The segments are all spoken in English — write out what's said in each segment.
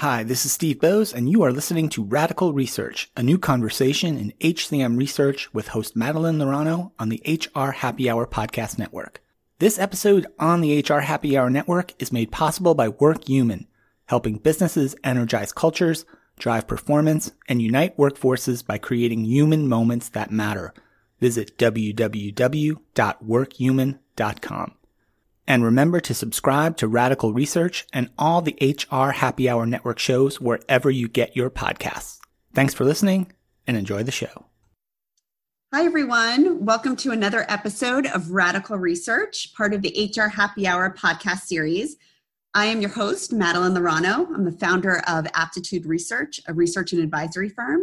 Hi, this is Steve Boese, and you are listening to Radical Research, a new conversation in HCM research with host Madeline Laurano on the HR Happy Hour podcast network. This episode on the HR Happy Hour network is made possible by WorkHuman, helping businesses energize cultures, drive performance, and unite workforces by creating human moments that matter. Visit www.workhuman.com. And remember to subscribe to Radical Research and all the HR Happy Hour Network shows wherever you get your podcasts. Thanks for listening and enjoy the show. Hi, everyone. Welcome to another episode of Radical Research, part of the HR Happy Hour podcast series. I am your host, Madeline Laurano. I'm the founder of Aptitude Research, a research and advisory firm.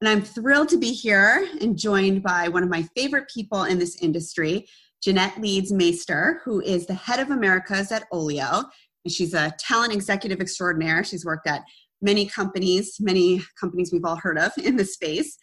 And I'm thrilled to be here and joined by one of my favorite people in this industry, Jeanette Leeds Maister, who is the head of Americas at Oleeo. And she's a talent executive extraordinaire. She's worked at many companies, many companies we've all heard of in this space.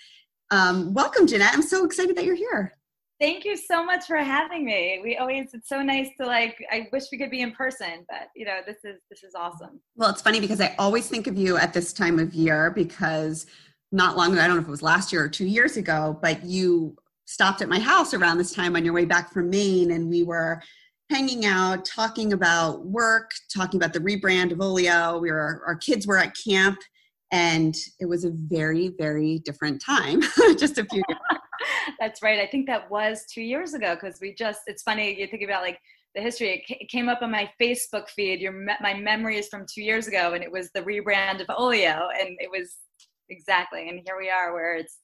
Um, welcome, Jeanette. I'm so excited that you're here. Thank you so much for having me. We always it's so nice to like I wish we could be in person, but you know, this is this is awesome. Well, it's funny because I always think of you at this time of year because not long ago, I don't know if it was last year or 2 years ago, but you stopped at my house around this time on your way back from Maine, and we were hanging out, talking about work, talking about the rebrand of Oleeo. We were our kids were at camp, and it was a very very different time. just a few. That's right. I think that was two years ago because we just. It's funny you think about like the history. It came up on my Facebook feed. Your my memory is from two years ago, and it was the rebrand of Oleeo, and it was exactly. And here we are, where it's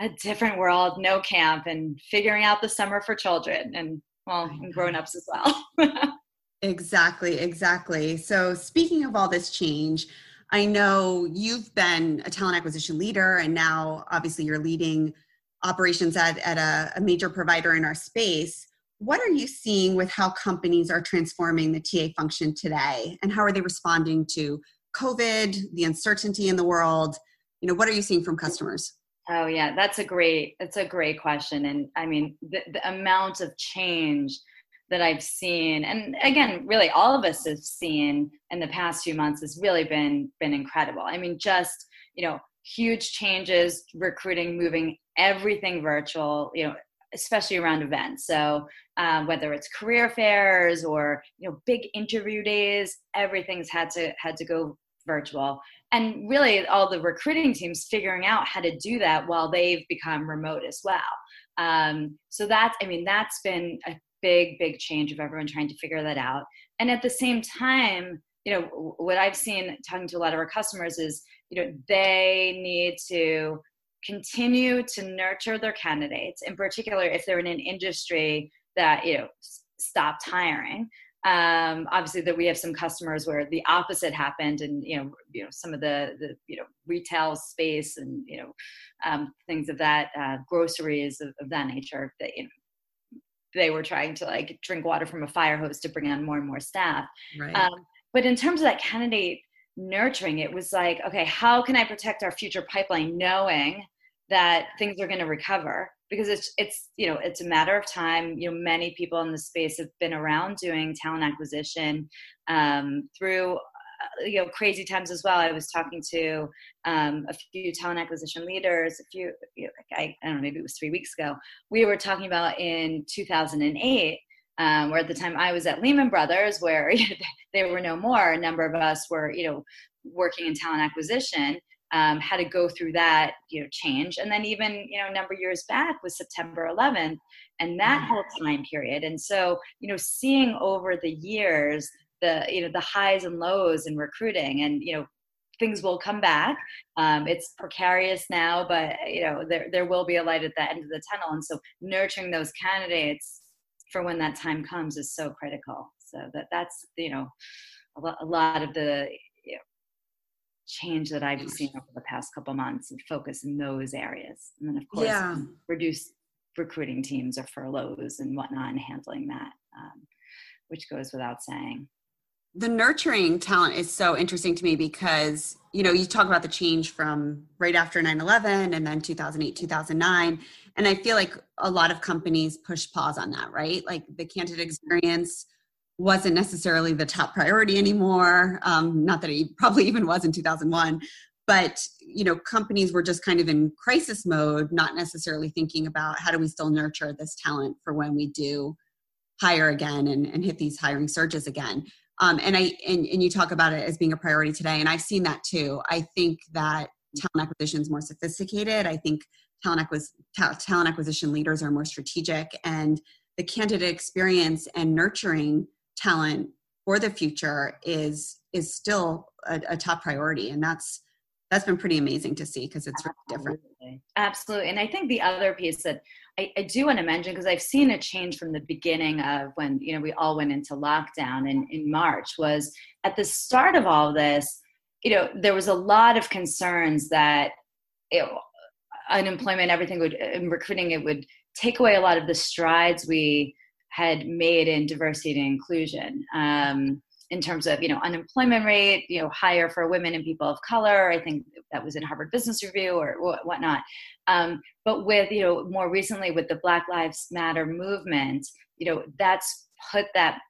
a different world, no camp, and figuring out the summer for children and well, and grown-ups as well. exactly, exactly. So speaking of all this change, I know you've been a talent acquisition leader, and now obviously you're leading operations at, at a, a major provider in our space. What are you seeing with how companies are transforming the TA function today, and how are they responding to COVID, the uncertainty in the world? You know, what are you seeing from customers? Oh yeah, that's a great that's a great question, and I mean the, the amount of change that I've seen, and again, really all of us have seen in the past few months has really been been incredible. I mean, just you know, huge changes, recruiting, moving everything virtual. You know, especially around events. So um, whether it's career fairs or you know big interview days, everything's had to had to go virtual and really all the recruiting teams figuring out how to do that while they've become remote as well. Um, so that's i mean that's been a big big change of everyone trying to figure that out. And at the same time you know what i've seen talking to a lot of our customers is you know they need to continue to nurture their candidates in particular if they're in an industry that you know stopped hiring um, obviously that we have some customers where the opposite happened and you know you know some of the the you know retail space and you know um, things of that uh, groceries of, of, that nature that you know they were trying to like drink water from a fire hose to bring on more and more staff right. um, but in terms of that candidate nurturing it was like okay how can i protect our future pipeline knowing that things are going to recover because it's it's you know it's a matter of time. You know many people in the space have been around doing talent acquisition um, through uh, you know crazy times as well. I was talking to um, a few talent acquisition leaders a few you know, I, I don't know maybe it was three weeks ago. We were talking about in 2008 um, where at the time i was at lehman brothers where there were no more. A number of us were you know working in talent acquisition um, had to go through that you know change. And then even you know a number of years back was september 11th and that mm-hmm. whole time period. And so you know seeing over the years the you know the highs and lows in recruiting and you know things will come back. Um, it's precarious now but you know there, there will be a light at the end of the tunnel. And so nurturing those candidates for when that time comes is so critical. So that that's you know a lot of the change that I've seen over the past couple months and focus in those areas. And then, of course, yeah. reduce recruiting teams or furloughs and whatnot and handling that, um, which goes without saying. The nurturing talent is so interesting to me because, you know, you talk about the change from right after 9 11 and then 2008, 2009. And I feel like a lot of companies push pause on that, right? Like the candidate experience wasn't necessarily the top priority anymore. Um, not that it probably even was in 2001, but you know, companies were just kind of in crisis mode, not necessarily thinking about how do we still nurture this talent for when we do hire again and, and hit these hiring surges again. Um, and I and, and you talk about it as being a priority today, and I've seen that too. I think that talent acquisition is more sophisticated. I think talent, acquis- talent acquisition leaders are more strategic, and the candidate experience and nurturing talent for the future is is still a, a top priority. And that's that's been pretty amazing to see because it's really different. Absolutely. And i think the other piece that i, I do want to mention because i've seen a change from the beginning of when you know we all went into lockdown in, in march was at the start of all this you know there was a lot of concerns that it, unemployment everything would in recruiting it would take away a lot of the strides we had made in diversity and inclusion um, in terms of you know unemployment rate you know higher for women and people of color. I think that was in harvard business review or whatnot. Um, but with you know more recently with the black lives matter movement you know that's put that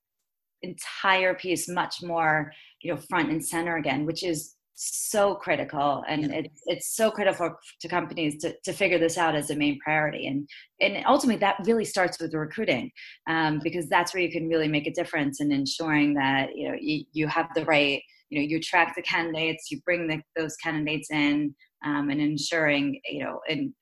entire piece much more you know front and center again which is so critical and yeah. it's, it's so critical to companies to, to figure this out as a main priority and and ultimately that really starts with recruiting um, because that's where you can really make a difference in ensuring that you know you, you have the right you know you attract the candidates you bring the, those candidates in um, and ensuring you know in,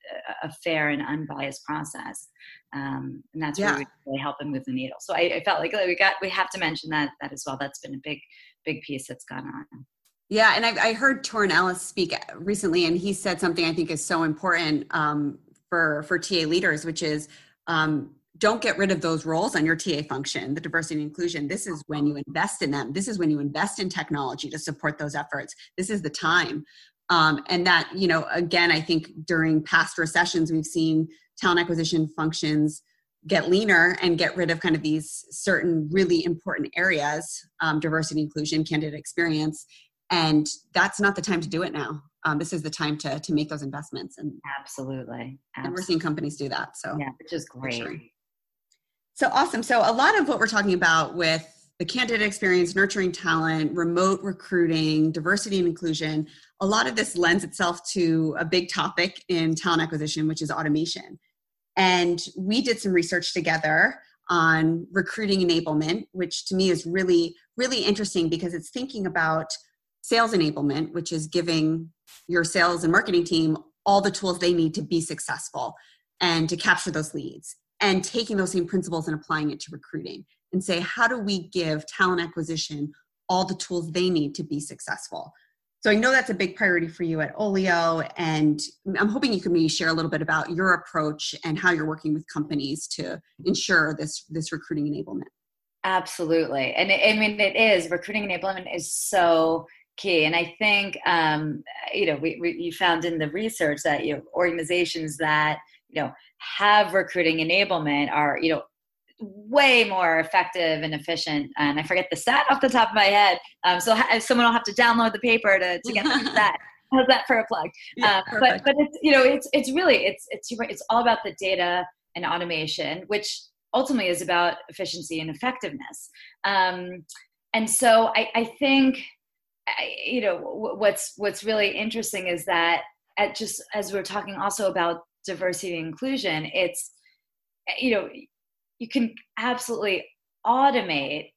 a fair and unbiased process um, and that's yeah. we really help them move the needle so I, I felt like we got we have to mention that that as well that's been a big big piece that's gone on yeah, and I, I heard Torin Ellis speak recently, and he said something I think is so important um, for for TA leaders, which is um, don't get rid of those roles on your TA function, the diversity and inclusion. This is when you invest in them. This is when you invest in technology to support those efforts. This is the time. Um, and that, you know, again, I think during past recessions, we've seen talent acquisition functions get leaner and get rid of kind of these certain really important areas um, diversity inclusion candidate experience and that's not the time to do it now. Um, this is the time to to make those investments and absolutely, absolutely. and we're seeing companies do that so. Yeah which is great sure. so awesome. So a lot of what we're talking about with the candidate experience nurturing talent remote recruiting diversity and inclusion a lot of this lends itself to a big topic in talent acquisition which is automation. And we did some research together on recruiting enablement which to me is really really interesting because it's thinking about sales enablement, which is giving your sales and marketing team all the tools they need to be successful and to capture those leads, and taking those same principles and applying it to recruiting and say, how do we give talent acquisition all the tools they need to be successful? So I know that's a big priority for you at Oleeo, and I'm hoping you can maybe share a little bit about your approach and how you're working with companies to ensure this this recruiting enablement. Absolutely, and I mean it is recruiting enablement is so key. And I think, um, you know, we, we, you found in the research that, you know, organizations that, you know, have recruiting enablement are, you know, way more effective and efficient. And I forget the stat off the top of my head. Um, so ha- someone will have to download the paper to, to get the stat. How's that for a plug? Yeah, uh, but but it's you know it's it's really it's it's it's all about the data and automation, which ultimately is about efficiency and effectiveness. Um, and so I, I think you know what's what's really interesting is that at just as we're talking also about diversity and inclusion it's you know you can absolutely automate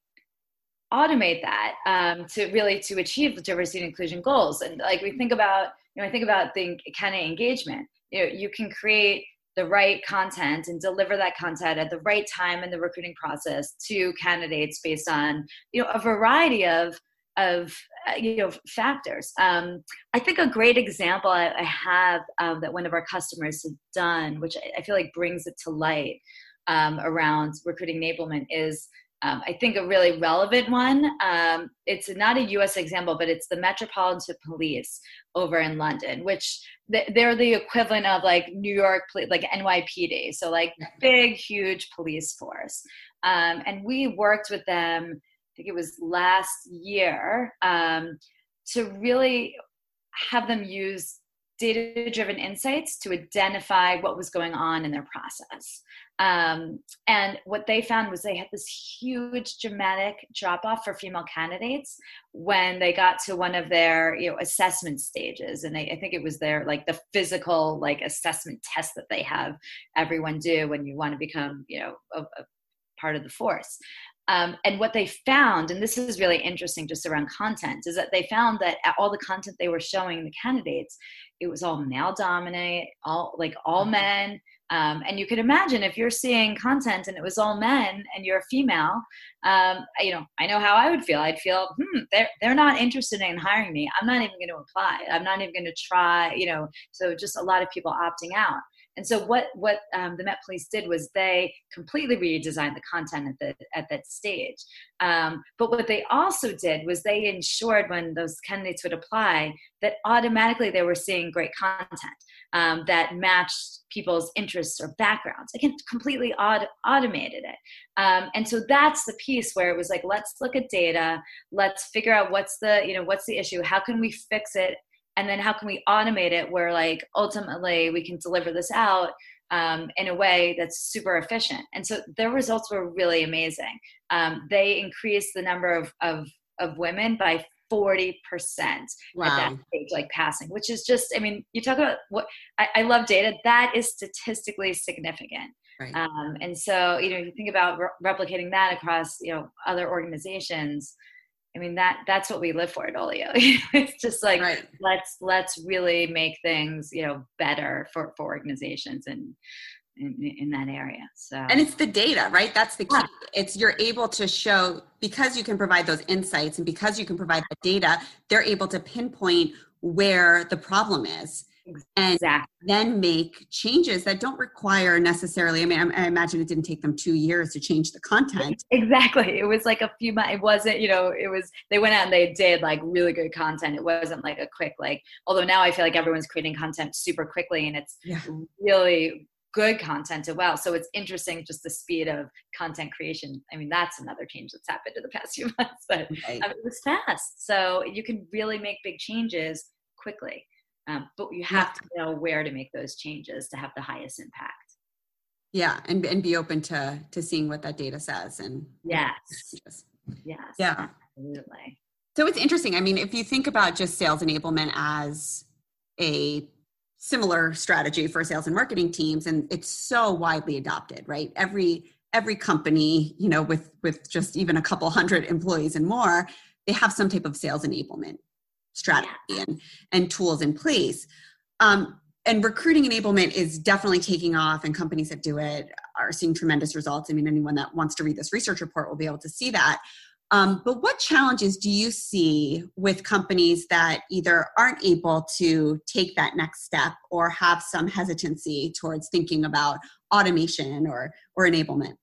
automate that um, to really to achieve the diversity and inclusion goals. And like we think about you know i think about the candidate engagement. You know you can create the right content and deliver that content at the right time in the recruiting process to candidates based on you know a variety of of you know factors. Um, I think a great example I, I have um, that one of our customers has done, which I, I feel like brings it to light um, around recruiting enablement, is um, I think a really relevant one. Um, it's not a U.S. example, but it's the Metropolitan Police over in London, which they're the equivalent of like New York, like NYPD, so like big, huge police force. Um, and we worked with them think it was last year, um, to really have them use data driven insights to identify what was going on in their process. Um, and what they found was they had this huge dramatic drop off for female candidates when they got to one of their you know assessment stages and they, i think it was their like the physical like assessment test that they have everyone do when you want to become you know a, a part of the force um, and what they found, and this is really interesting just around content, is that they found that all the content they were showing the candidates, it was all male dominate, all like all mm-hmm. men. Um, and you can imagine if you're seeing content and it was all men and you're a female, um, you know, I know how I would feel. I'd feel, hmm, they're, they're not interested in hiring me. I'm not even going to apply. I'm not even going to try, you know, so just a lot of people opting out. And so what what um, the Met Police did was they completely redesigned the content at the at that stage. Um, but what they also did was they ensured when those candidates would apply that automatically they were seeing great content um, that matched people's interests or backgrounds. Again, completely aut- automated it. Um, and so that's the piece where it was like, let's look at data, let's figure out what's the you know what's the issue, how can we fix it and then how can we automate it where like ultimately we can deliver this out um, in a way that's super efficient and so their results were really amazing um, they increased the number of, of, of women by 40% wow. at that stage like passing which is just i mean you talk about what i, I love data that is statistically significant right. um, and so you know you think about re- replicating that across you know other organizations I mean that that's what we live for at Oleeo. it's just like right. let's let's really make things you know better for for organizations and in, in, that area. So and it's the data, right? That's the key. Yeah. It's you're able to show because you can provide those insights and because you can provide the data, they're able to pinpoint where the problem is and then make changes that don't require necessarily i mean I, imagine it didn't take them two years to change the content exactly it was like a few months it wasn't you know it was they went out and they did like really good content it wasn't like a quick like although now i feel like everyone's creating content super quickly and it's yeah. really good content as well. So it's interesting just the speed of content creation. I mean, that's another change that's happened in the past few months, but right. it was fast. So you can really make big changes quickly. Um, but you have to know where to make those changes to have the highest impact. Yeah, and and be open to to seeing what that data says and yes, yes, yeah, absolutely. So it's interesting. I mean, if you think about just sales enablement as a similar strategy for sales and marketing teams, and it's so widely adopted, right? Every every company, you know, with with just even a couple hundred employees and more, they have some type of sales enablement strategy and, and tools in place. Um, and recruiting enablement is definitely taking off, and companies that do it are seeing tremendous results. I mean, anyone that wants to read this research report will be able to see that. Um, but what challenges do you see with companies that either aren't able to take that next step or have some hesitancy towards thinking about automation or or enablement?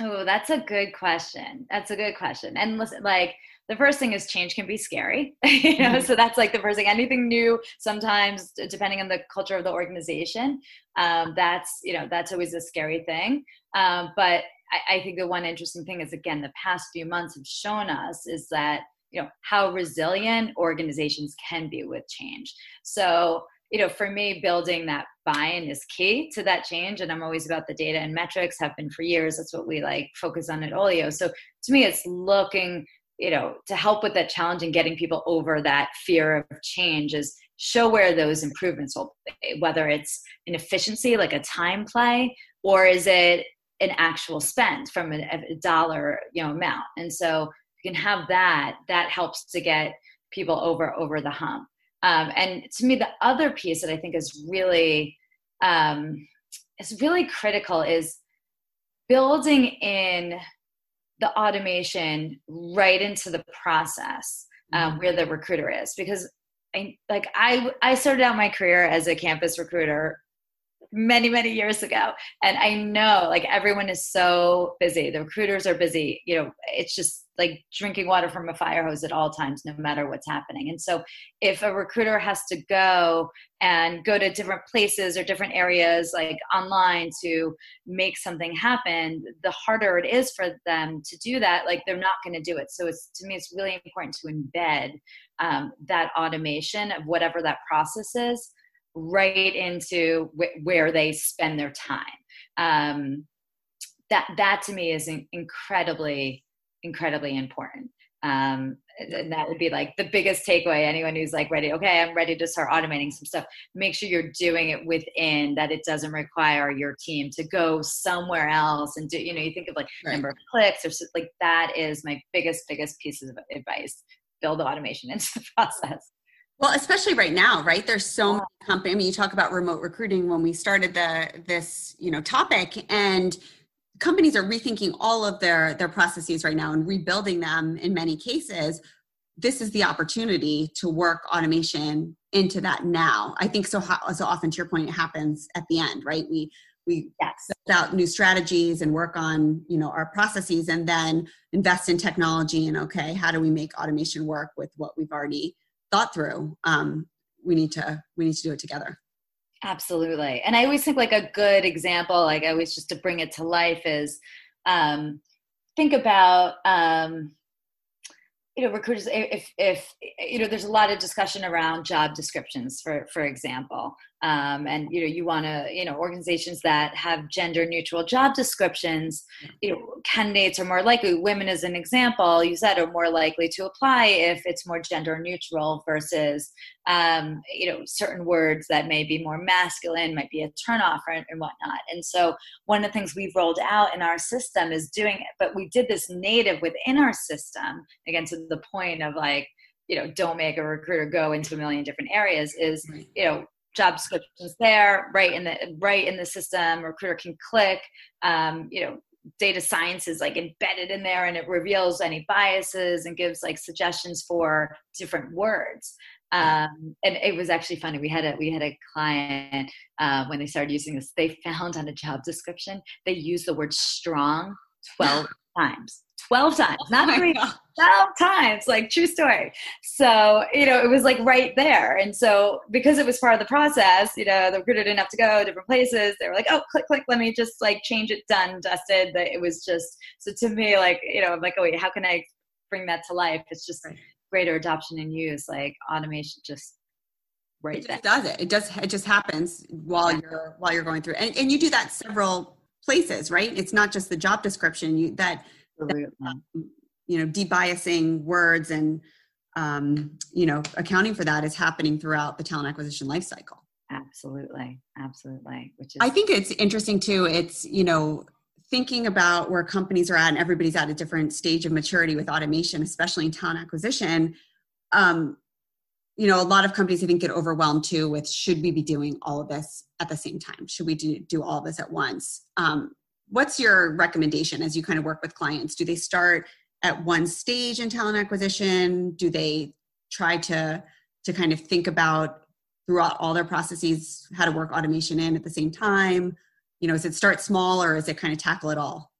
Oh, that's a good question. That's a good question. And listen, like the first thing is change can be scary you know mm-hmm. so that's like the first thing. Anything new sometimes depending on the culture of the organization um, that's you know that's always a scary thing. Um, but I, I think the one interesting thing is again the past few months have shown us is that you know how resilient organizations can be with change. So you know for me building that buy-in is key to that change and i'm always about the data and metrics have been for years. That's what we like focus on at Oleeo. So to me it's looking you know to help with that challenge and getting people over that fear of change is show where those improvements will be whether it's an efficiency like a time play or is it an actual spend from a, a dollar you know amount. And so you can have that that helps to get people over over the hump. Um, and to me the other piece that i think is really um, is really critical is building in the automation right into the process um, where the recruiter is. Because I, like I, I started out my career as a campus recruiter many many years ago. And i know like everyone is so busy. The recruiters are busy. You know it's just like drinking water from a fire hose at all times no matter what's happening. And so if a recruiter has to go and go to different places or different areas like online to make something happen the harder it is for them to do that like they're not going to do it. So it's to me it's really important to embed um, that automation of whatever that process is right into wh- where they spend their time. Um, that that to me is incredibly incredibly important. Um, and that would be like the biggest takeaway anyone who's like ready okay i'm ready to start automating some stuff make sure you're doing it within that it doesn't require your team to go somewhere else and do you know you think of like right. number of clicks or like that is my biggest biggest pieces of advice build automation into the process well, especially right now, right? There's so many companies. I mean, you talk about remote recruiting when we started the this you know topic, and companies are rethinking all of their their processes right now and rebuilding them in many cases. This is the opportunity to work automation into that now. I think so. So often, to your point, it happens at the end, right? We we yes. set out new strategies and work on you know our processes, and then invest in technology. And okay, how do we make automation work with what we've already thought through um, we need to we need to do it together. Absolutely. And i always think like a good example like i always just to bring it to life is um, think about um, you know recruiters if if you know there's a lot of discussion around job descriptions for for example um, and you know you want to you know organizations that have gender neutral job descriptions you know candidates are more likely women as an example you said are more likely to apply if it's more gender neutral versus um, you know certain words that may be more masculine might be a turnoff and, and whatnot. And so one of the things we've rolled out in our system is doing it but we did this native within our system again to the point of like you know don't make a recruiter go into a million different areas is you know job descriptions there right in the right in the system recruiter can click um, you know data science is like embedded in there and it reveals any biases and gives like suggestions for different words. Um, and it was actually funny we had a we had a client uh, when they started using this they found on a job description they used the word strong 12 times. 12 times, not oh three, 12 times, like true story. So, you know, it was like right there. And so because it was part of the process, you know, the recruiter didn't have to go different places. They were like, oh, click, click, let me just like change it, done, dusted. But it was just, so to me, like, you know, I'm like, oh, wait, how can I bring that to life? It's just right. greater adoption and use, like automation just right there. it just does it it does it just happens while yeah. you're while you're going through and, and you do that several places right it's not just the job description you that. Um, you know debiasing words and um, you know accounting for that is happening throughout the talent acquisition lifecycle absolutely. Absolutely. Which is i think it's interesting too. It's you know thinking about where companies are at and everybody's at a different stage of maturity with automation especially in talent acquisition um, you know a lot of companies i think get overwhelmed too with should we be doing all of this at the same time? Should we do, do all of this at once? Um, what's your recommendation as you kind of work with clients? Do they start at one stage in talent acquisition? Do they try to to kind of think about throughout all their processes how to work automation in at the same time? You know, is it start small or is it kind of tackle it all?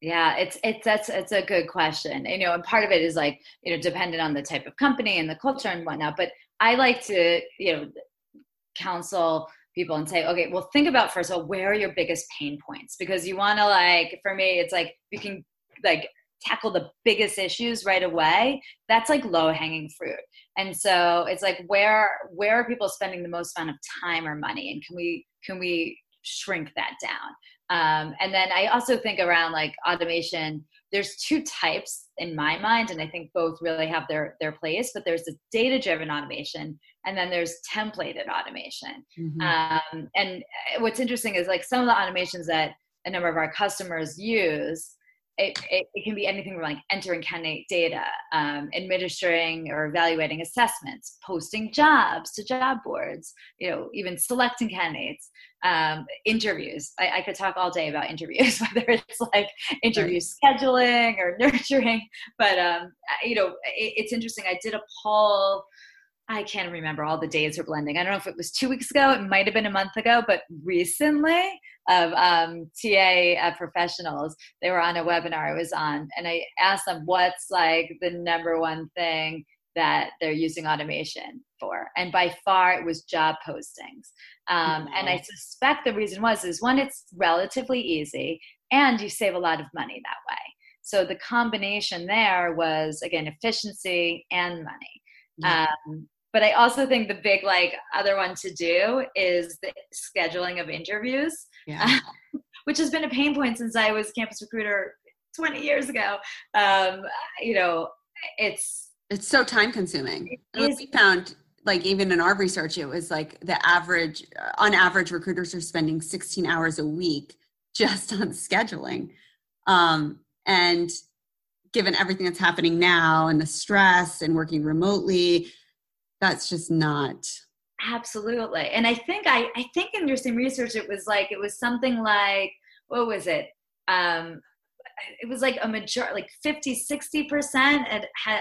Yeah, it's it's that's it's a good question. You know, and part of it is like you know dependent on the type of company and the culture and whatnot. But I like to you know counsel people and say, okay, well, think about first of all, where are your biggest pain points? Because you want to like, for me, it's like you can like tackle the biggest issues right away. That's like low hanging fruit. And so it's like, where where are people spending the most amount of time or money, and can we can we shrink that down? Um, and then I also think around like automation. There's two types in my mind, and I think both really have their their place. But there's the data driven automation, and then there's templated automation. Mm-hmm. Um, and uh, what's interesting is like some of the automations that a number of our customers use. It, it, it can be anything from like entering candidate data, um, administering or evaluating assessments, posting jobs to job boards, you know, even selecting candidates, um, interviews. I, I, could talk all day about interviews, whether it's like interview right. scheduling or nurturing. But um, you know, it, it's interesting. I did a poll I can't remember all the days are blending. I don't know if it was two weeks ago, it might have been a month ago, but recently of um, TA uh, professionals, they were on a webinar I was on, and I asked them what's like the number one thing that they're using automation for, and by far it was job postings. Um, mm-hmm. And I suspect the reason was is one, it's relatively easy, and you save a lot of money that way. So the combination there was again efficiency and money. Um, but I also think the big like other one to do is the scheduling of interviews, yeah. which has been a pain point since I was campus recruiter 20 years ago. Um, you know, it's it's so time consuming. we found like even in our research, it was like the average on average recruiters are spending 16 hours a week just on scheduling. Um, and given everything that's happening now and the stress and working remotely, that's just not absolutely. And i think i i think in your same research it was like it was something like what was it? Um it was like a major like 50 60 percent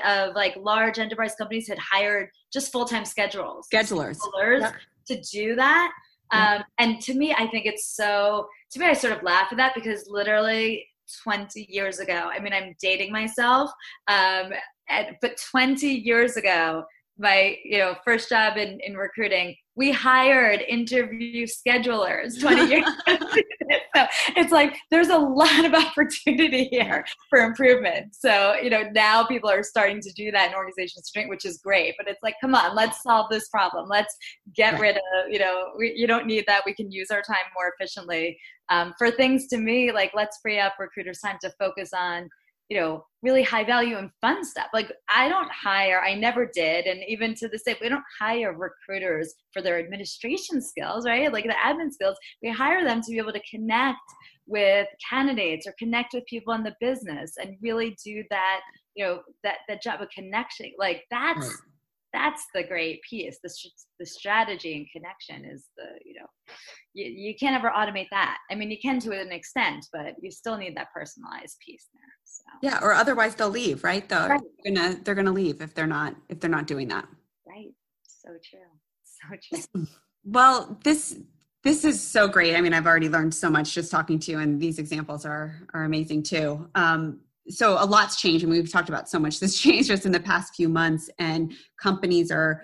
of like large enterprise companies had hired just full-time schedules schedulers, schedulers to do that. Um, and to me i think it's so to me i sort of laugh at that because literally 20 years ago i mean i'm dating myself um, and, but 20 years ago my you know first job in, in recruiting we hired interview schedulers 20 years so it's like there's a lot of opportunity here for improvement. So you know now people are starting to do that in organizations which is great but it's like come on let's solve this problem. Let's get rid of you know we, you don't need that. We can use our time more efficiently. Um, for things to me like let's free up recruiters time to focus on you know really high value and fun stuff. Like i don't hire i never did and even to this day we don't hire recruiters for their administration skills right? Like the admin skills we hire them to be able to connect with candidates or connect with people in the business and really do that you know that that job of connection. Like that's right that's the great piece. The, the strategy and connection is the you know you, you can't ever automate that. I mean you can to an extent but you still need that personalized piece there so. yeah or otherwise they'll leave right? Though right. they're gonna they're gonna leave if they're not if they're not doing that. Right. So true. So true. Well this this is so great. I mean i've already learned so much just talking to you and these examples are are amazing too. Um, so a lot's changed and we've talked about so much this changed just in the past few months and companies are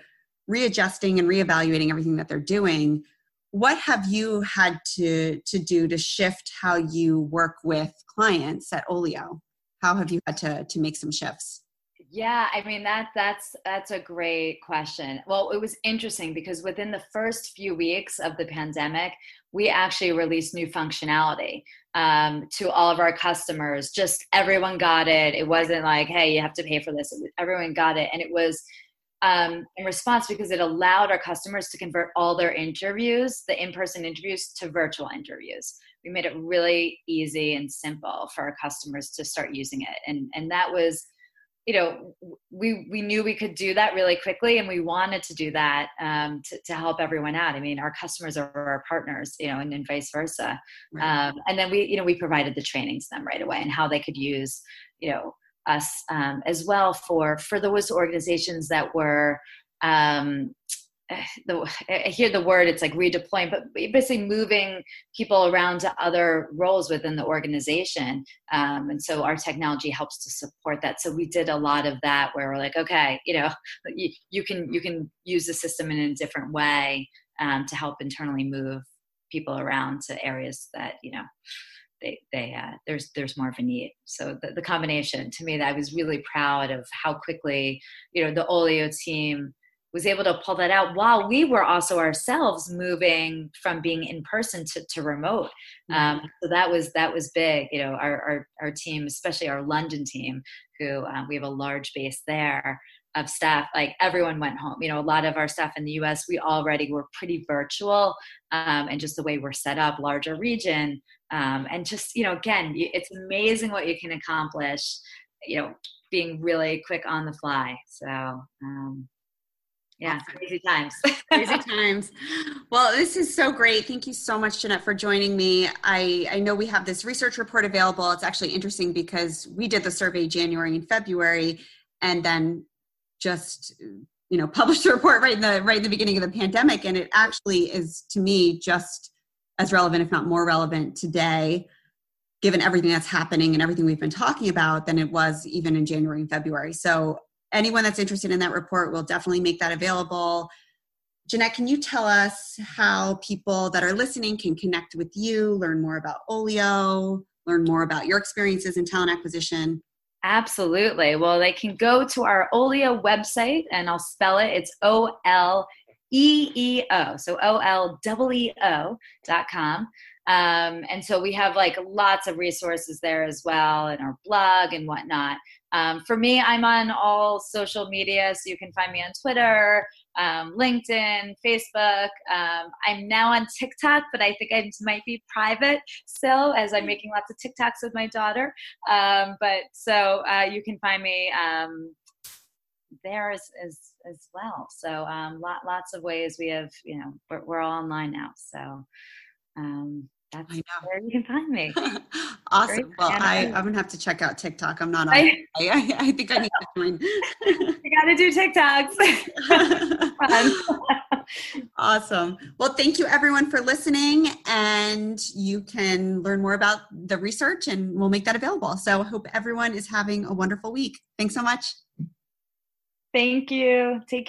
readjusting and reevaluating everything that they're doing. What have you had to to do to shift how you work with clients at Oleeo? How have you had to to make some shifts? Yeah, I mean that that's that's a great question. Well, it was interesting because within the first few weeks of the pandemic, we actually released new functionality um, to all of our customers. Just everyone got it. It wasn't like, hey, you have to pay for this. everyone got it, and it was um, in response because it allowed our customers to convert all their interviews, the in-person interviews, to virtual interviews. We made it really easy and simple for our customers to start using it, and and that was you know we we knew we could do that really quickly and we wanted to do that um, to, to help everyone out i mean our customers are our partners you know and, and vice versa right. um, and then we you know we provided the training to them right away and how they could use you know us um, as well for for those organizations that were um, the, I hear the word it's like redeploying, but basically moving people around to other roles within the organization. Um, and so our technology helps to support that. So we did a lot of that where we're like, okay, you know, you, you can you can use the system in a different way um, to help internally move people around to areas that you know they, they uh, there's there's more of a need. So the, the combination to me, that I was really proud of how quickly you know the Oleeo team was able to pull that out while we were also ourselves moving from being in person to, to remote. Um, mm-hmm. so that was that was big you know our, our, our team especially our london team who um, we have a large base there of staff like everyone went home. You know a lot of our staff in the us we already were pretty virtual um, and just the way we're set up larger region um, and just you know again it's amazing what you can accomplish you know being really quick on the fly. So yeah. Crazy times. Crazy times. Well this is so great. Thank you so much jeanette for joining me. I i know we have this research report available. It's actually interesting because we did the survey january and february and then just you know published the report right in the right in the beginning of the pandemic. And it actually is to me just as relevant if not more relevant today given everything that's happening and everything we've been talking about than it was even in january and february. So anyone that's interested in that report will definitely make that available. Jeanette, can you tell us how people that are listening can connect with you, learn more about Oleeo, learn more about your experiences in talent acquisition? Absolutely. Well, they can go to our Oleeo website and I'll spell it. It's O L E E O. So O L E E O dot com. Um, and so we have like lots of resources there as well and our blog and whatnot. Um, for me, I'm on all social media, so you can find me on Twitter, um, LinkedIn, Facebook. Um, I'm now on TikTok, but I think I might be private still as I'm making lots of TikToks with my daughter. Um, but so uh, you can find me um, there as, as, as well. So um, lot, lots of ways we have, you know, we're, we're all online now. So that's where you can find me. awesome. Well, I, I'm gonna have to check out TikTok. I'm not on. I, I, I think I need to join. you got to do TikToks. awesome. Well, thank you everyone for listening, and you can learn more about the research, and we'll make that available. So, I hope everyone is having a wonderful week. Thanks so much. Thank you. Take care.